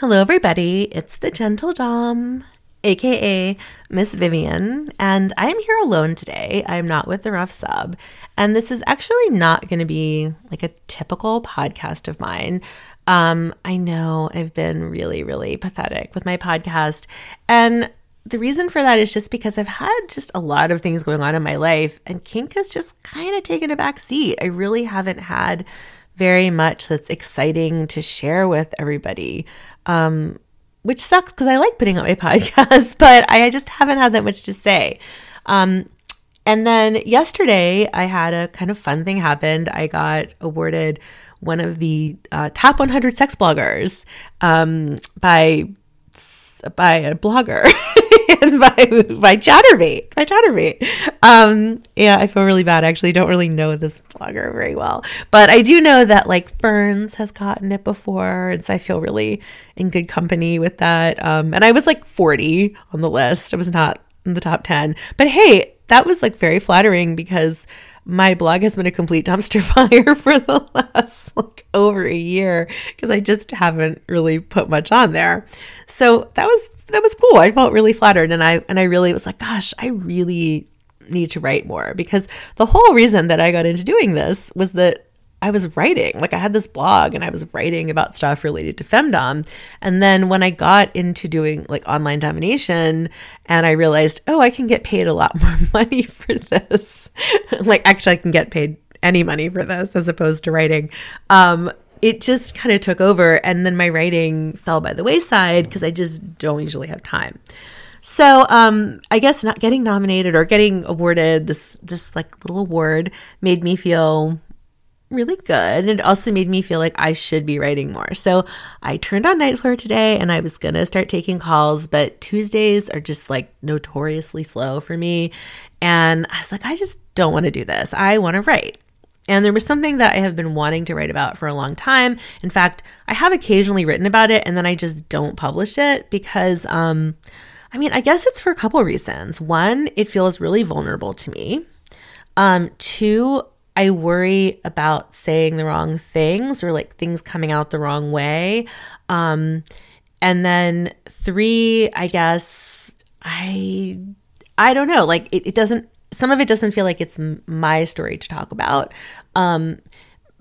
Hello, everybody. It's the Gentle Dom, aka Miss Vivian, and I am here alone today. I'm not with the rough sub, and this is actually not going to be like a typical podcast of mine. Um, I know I've been really, really pathetic with my podcast, and the reason for that is just because I've had just a lot of things going on in my life, and kink has just kind of taken a back seat. I really haven't had very much that's exciting to share with everybody. Um, which sucks because I like putting out my podcast, but I just haven't had that much to say. Um, and then yesterday, I had a kind of fun thing happen. I got awarded one of the uh, top 100 sex bloggers um, by by a blogger. by by Chaturbate by Chaturbate. Um, yeah, I feel really bad. I actually don't really know this blogger very well, but I do know that like Ferns has gotten it before, and so I feel really in good company with that. Um, and I was like 40 on the list. I was not in the top 10, but hey, that was like very flattering because my blog has been a complete dumpster fire for the last like over a year because I just haven't really put much on there. So that was that was cool. I felt really flattered and I and I really was like, gosh, I really need to write more because the whole reason that I got into doing this was that I was writing. Like I had this blog and I was writing about stuff related to femdom. And then when I got into doing like online domination and I realized, oh, I can get paid a lot more money for this. like actually I can get paid any money for this as opposed to writing. Um, it just kind of took over and then my writing fell by the wayside because I just don't usually have time. So um, I guess not getting nominated or getting awarded this this like little award made me feel really good. And it also made me feel like I should be writing more. So I turned on NiteFlirt today and I was going to start taking calls, but Tuesdays are just like notoriously slow for me. And I was like, I just don't want to do this. I want to write. And there was something that I have been wanting to write about for a long time. In fact, I have occasionally written about it and then I just don't publish it because, um, I mean, I guess it's for a couple reasons. One, it feels really vulnerable to me. Um, two, I worry about saying the wrong things or like things coming out the wrong way. Um, and then three, I guess I I don't know. Like it, it doesn't. Some of it doesn't feel like it's my story to talk about. Um,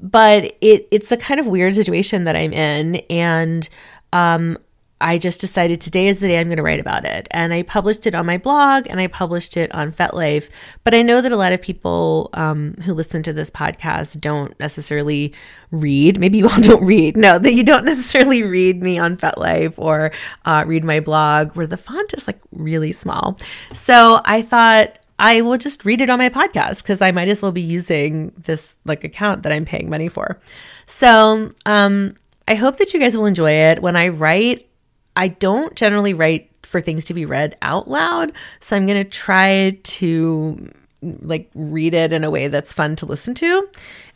but it it's a kind of weird situation that I'm in, and um, I just decided today is the day I'm going to write about it. And I published it on my blog and I published it on FetLife. But I know that a lot of people um, who listen to this podcast don't necessarily read. Maybe you all don't read. No, that you don't necessarily read me on FetLife or uh, read my blog where the font is like really small. So I thought, I will just read it on my podcast because I might as well be using this like account that I'm paying money for. So, um, I hope that you guys will enjoy it. When I write, I don't generally write for things to be read out loud, so I'm going to try to like read it in a way that's fun to listen to.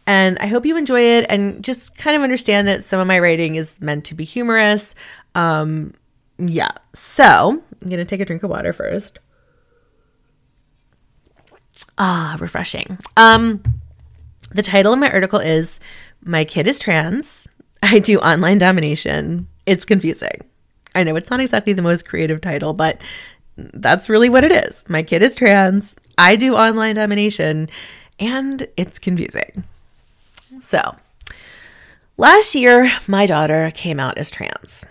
And I hope you enjoy it and just kind of understand that some of my writing is meant to be humorous. Um yeah. So, I'm going to take a drink of water first. Ah, refreshing. Um the title of my article is My Kid is Trans. I do online domination. It's confusing. I know it's not exactly the most creative title, but that's really what it is. My kid is trans. I do online domination, and it's confusing. So, last year, my daughter came out as trans.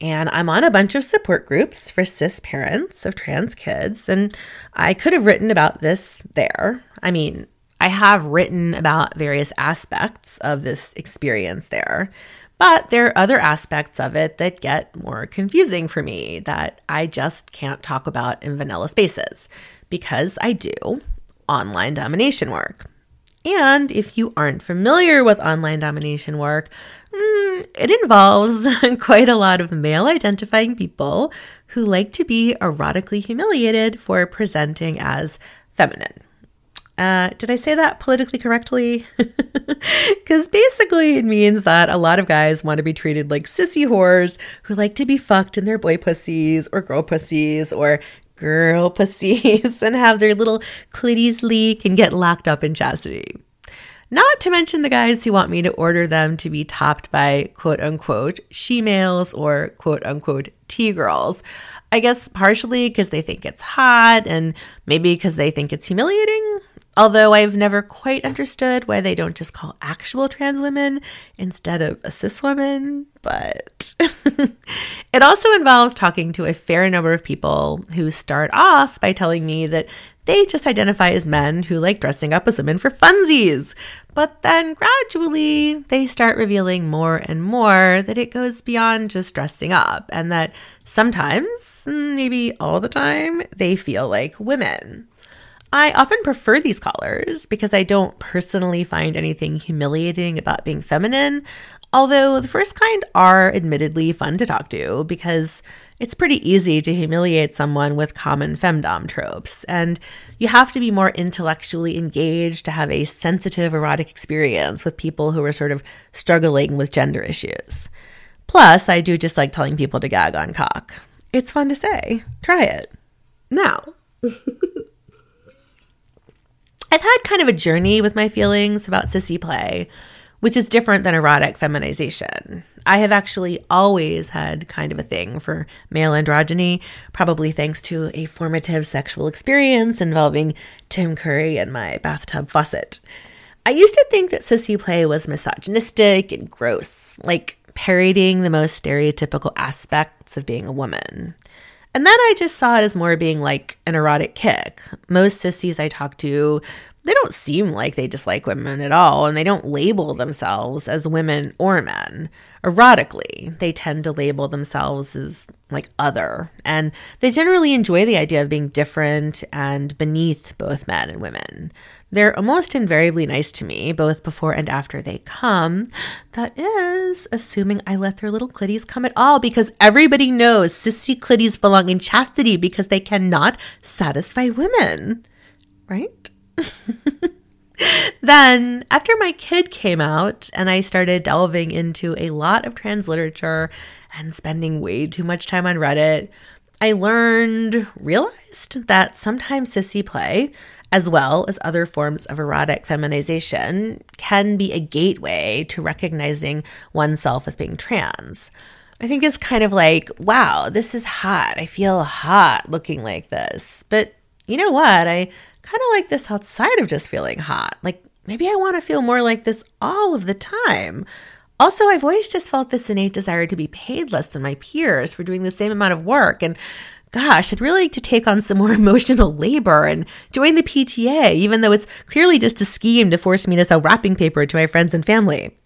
And I'm on a bunch of support groups for cis parents of trans kids. And I could have written about this there. I mean, I have written about various aspects of this experience there. But there are other aspects of it that get more confusing for me that I just can't talk about in vanilla spaces because I do online domination work. And if you aren't familiar with online domination work, mm, it involves quite a lot of male identifying people who like to be erotically humiliated for presenting as feminine. Uh, did I say that politically correctly? Because basically, it means that a lot of guys want to be treated like sissy whores who like to be fucked in their boy pussies or girl pussies or girl pussies and have their little clitties leak and get locked up in chastity. Not to mention the guys who want me to order them to be topped by quote unquote she males or quote unquote T girls. I guess partially because they think it's hot and maybe because they think it's humiliating. Although I've never quite understood why they don't just call actual trans women instead of a cis woman, but it also involves talking to a fair number of people who start off by telling me that they just identify as men who like dressing up as women for funsies. But then gradually they start revealing more and more that it goes beyond just dressing up and that sometimes, maybe all the time, they feel like women. I often prefer these colors because I don't personally find anything humiliating about being feminine, although the first kind are admittedly fun to talk to because it's pretty easy to humiliate someone with common femdom tropes, and you have to be more intellectually engaged to have a sensitive erotic experience with people who are sort of struggling with gender issues. Plus, I do just like telling people to gag on cock. It's fun to say. Try it. Now. I've had kind of a journey with my feelings about sissy play, which is different than erotic feminization. I have actually always had kind of a thing for male androgyny, probably thanks to a formative sexual experience involving Tim Curry and my bathtub faucet. I used to think that sissy play was misogynistic and gross, like parodying the most stereotypical aspects of being a woman. And then I just saw it as more being like an erotic kick. Most sissies I talk to, they don't seem like they dislike women at all, and they don't label themselves as women or men. Erotically, they tend to label themselves as like other, and they generally enjoy the idea of being different and beneath both men and women. They're almost invariably nice to me, both before and after they come. That is, assuming I let their little clitties come at all, because everybody knows sissy clitties belong in chastity because they cannot satisfy women. Right? then, after my kid came out and I started delving into a lot of trans literature and spending way too much time on Reddit, I learned, realized that sometimes sissy play, as well as other forms of erotic feminization, can be a gateway to recognizing oneself as being trans. I think it's kind of like, wow, this is hot. I feel hot looking like this. But you know what? I kind of like this outside of just feeling hot. Like maybe I want to feel more like this all of the time. Also, I've always just felt this innate desire to be paid less than my peers for doing the same amount of work. And gosh, I'd really like to take on some more emotional labor and join the PTA, even though it's clearly just a scheme to force me to sell wrapping paper to my friends and family.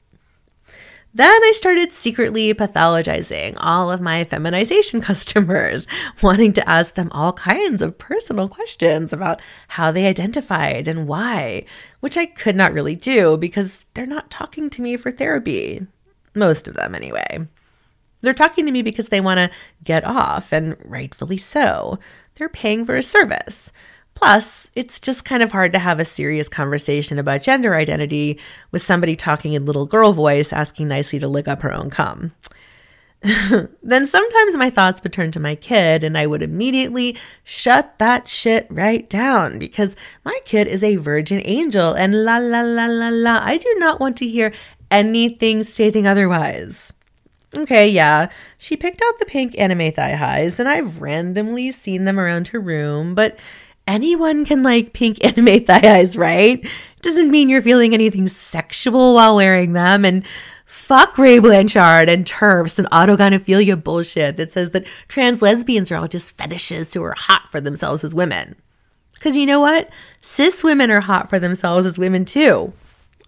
Then I started secretly pathologizing all of my feminization customers, wanting to ask them all kinds of personal questions about how they identified and why, which I could not really do because they're not talking to me for therapy. Most of them, anyway. They're talking to me because they want to get off, and rightfully so. They're paying for a service. Plus, it's just kind of hard to have a serious conversation about gender identity with somebody talking in little girl voice asking nicely to lick up her own cum. then sometimes my thoughts would turn to my kid, and I would immediately shut that shit right down because my kid is a virgin angel, and la la la la la. I do not want to hear anything stating otherwise. Okay, yeah, she picked out the pink anime thigh highs, and I've randomly seen them around her room, but anyone can like pink anime thigh highs, right? Doesn't mean you're feeling anything sexual while wearing them. And fuck Ray Blanchard and TERFs and autogynephilia bullshit that says that trans lesbians are all just fetishes who are hot for themselves as women. Because you know what? Cis women are hot for themselves as women too.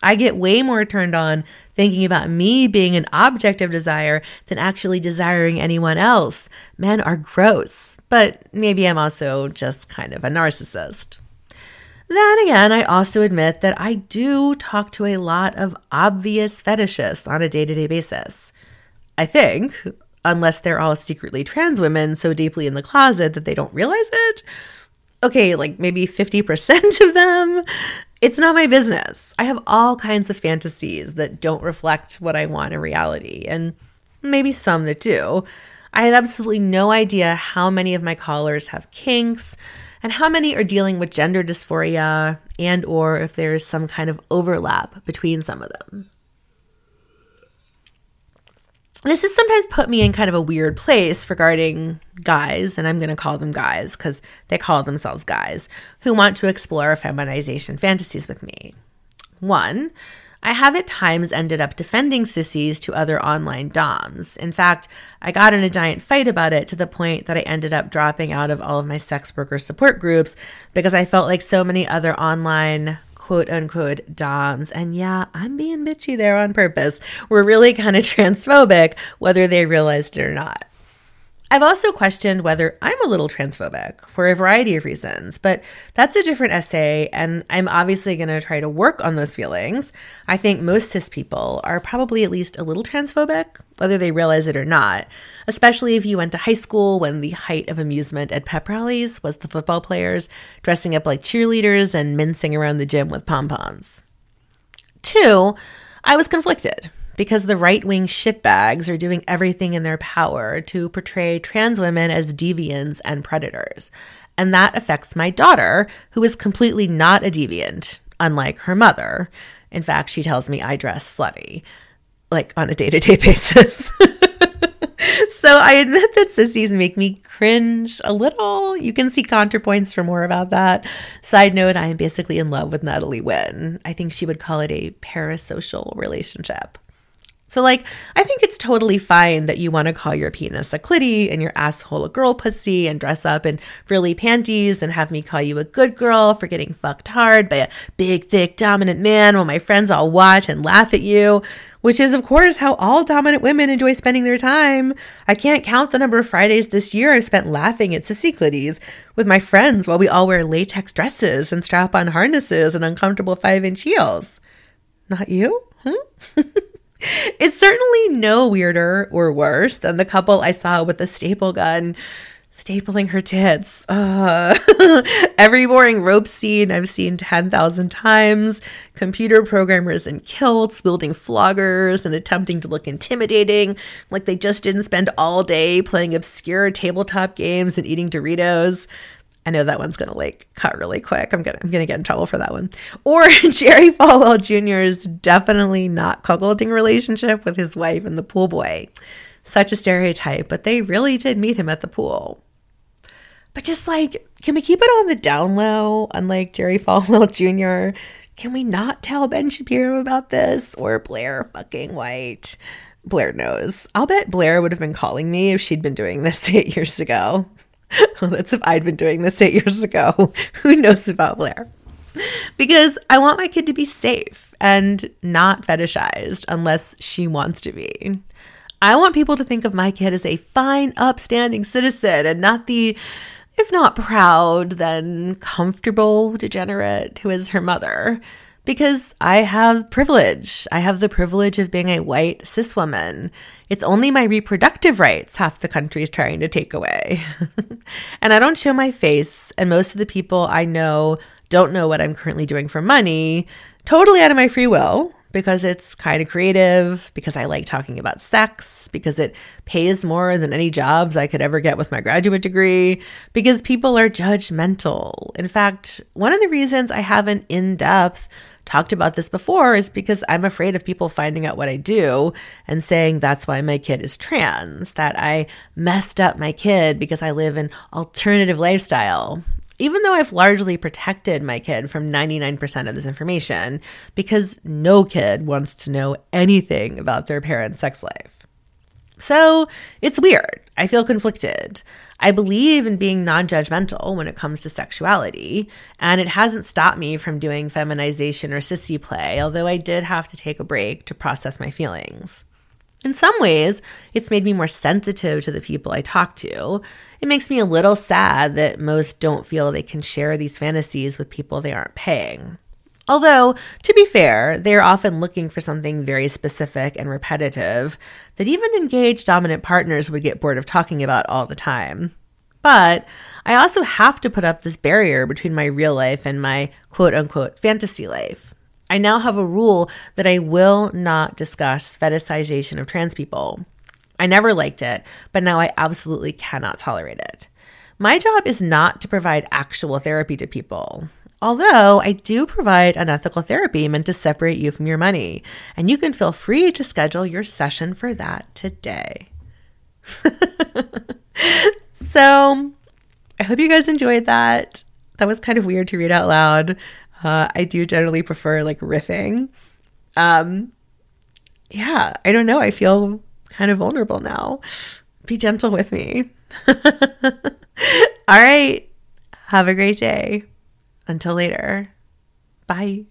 I get way more turned on thinking about me being an object of desire than actually desiring anyone else. Men are gross, but maybe I'm also just kind of a narcissist. Then again, I also admit that I do talk to a lot of obvious fetishists on a day to day basis. I think, unless they're all secretly trans women so deeply in the closet that they don't realize it. Okay, like maybe 50% of them. It's not my business. I have all kinds of fantasies that don't reflect what I want in reality, and maybe some that do. I have absolutely no idea how many of my callers have kinks, and how many are dealing with gender dysphoria and or if there's some kind of overlap between some of them. This has sometimes put me in kind of a weird place regarding guys, and I'm going to call them guys because they call themselves guys, who want to explore feminization fantasies with me. One, I have at times ended up defending sissies to other online DOMs. In fact, I got in a giant fight about it to the point that I ended up dropping out of all of my sex worker support groups because I felt like so many other online quote unquote DOMs, and yeah, I'm being bitchy there on purpose, We're really kind of transphobic, whether they realized it or not. I've also questioned whether I'm a little transphobic for a variety of reasons, but that's a different essay, and I'm obviously going to try to work on those feelings. I think most cis people are probably at least a little transphobic, whether they realize it or not, especially if you went to high school when the height of amusement at pep rallies was the football players dressing up like cheerleaders and mincing around the gym with pom poms. Two, I was conflicted because the right wing shitbags are doing everything in their power to portray trans women as deviants and predators. And that affects my daughter, who is completely not a deviant, unlike her mother. In fact, she tells me I dress slutty, like on a day to day basis. so I admit that sissies make me cringe a little. You can see ContraPoints for more about that. Side note, I am basically in love with Natalie Wynn. I think she would call it a parasocial relationship. So, like, I think it's totally fine that you want to call your penis a clitty and your asshole a girl pussy and dress up in frilly panties and have me call you a good girl for getting fucked hard by a big, thick, dominant man while my friends all watch and laugh at you, which is, of course, how all dominant women enjoy spending their time. I can't count the number of Fridays this year I've spent laughing at sissy clitties with my friends while we all wear latex dresses and strap on harnesses and uncomfortable five inch heels. Not you? Hmm? It's certainly no weirder or worse than the couple I saw with the staple gun stapling her tits. Uh, every boring rope scene I've seen 10,000 times. Computer programmers in kilts building floggers and attempting to look intimidating, like they just didn't spend all day playing obscure tabletop games and eating Doritos. I know that one's gonna like cut really quick. I'm gonna I'm gonna get in trouble for that one. Or Jerry Falwell Jr.'s definitely not cuckolding relationship with his wife and the pool boy. Such a stereotype, but they really did meet him at the pool. But just like, can we keep it on the down low? Unlike Jerry Falwell Jr., can we not tell Ben Shapiro about this or Blair fucking White? Blair knows. I'll bet Blair would have been calling me if she'd been doing this eight years ago. well, that's if I'd been doing this eight years ago. Who knows about Blair? Because I want my kid to be safe and not fetishized unless she wants to be. I want people to think of my kid as a fine, upstanding citizen and not the, if not proud, then comfortable degenerate who is her mother because I have privilege. I have the privilege of being a white cis woman. It's only my reproductive rights half the country is trying to take away. and I don't show my face, and most of the people I know don't know what I'm currently doing for money, totally out of my free will. Because it's kind of creative, because I like talking about sex, because it pays more than any jobs I could ever get with my graduate degree, because people are judgmental. In fact, one of the reasons I have an in depth talked about this before is because I'm afraid of people finding out what I do and saying that's why my kid is trans, that I messed up my kid because I live an alternative lifestyle. Even though I've largely protected my kid from 99% of this information, because no kid wants to know anything about their parents' sex life. So it's weird. I feel conflicted. I believe in being non judgmental when it comes to sexuality, and it hasn't stopped me from doing feminization or sissy play, although I did have to take a break to process my feelings. In some ways, it's made me more sensitive to the people I talk to. It makes me a little sad that most don't feel they can share these fantasies with people they aren't paying. Although, to be fair, they are often looking for something very specific and repetitive that even engaged dominant partners would get bored of talking about all the time. But I also have to put up this barrier between my real life and my quote unquote fantasy life. I now have a rule that I will not discuss fetishization of trans people. I never liked it, but now I absolutely cannot tolerate it. My job is not to provide actual therapy to people. Although I do provide unethical therapy meant to separate you from your money, and you can feel free to schedule your session for that today. so, I hope you guys enjoyed that. That was kind of weird to read out loud. Uh, I do generally prefer like riffing. Um, yeah, I don't know. I feel kind of vulnerable now. Be gentle with me. All right. Have a great day. Until later. Bye.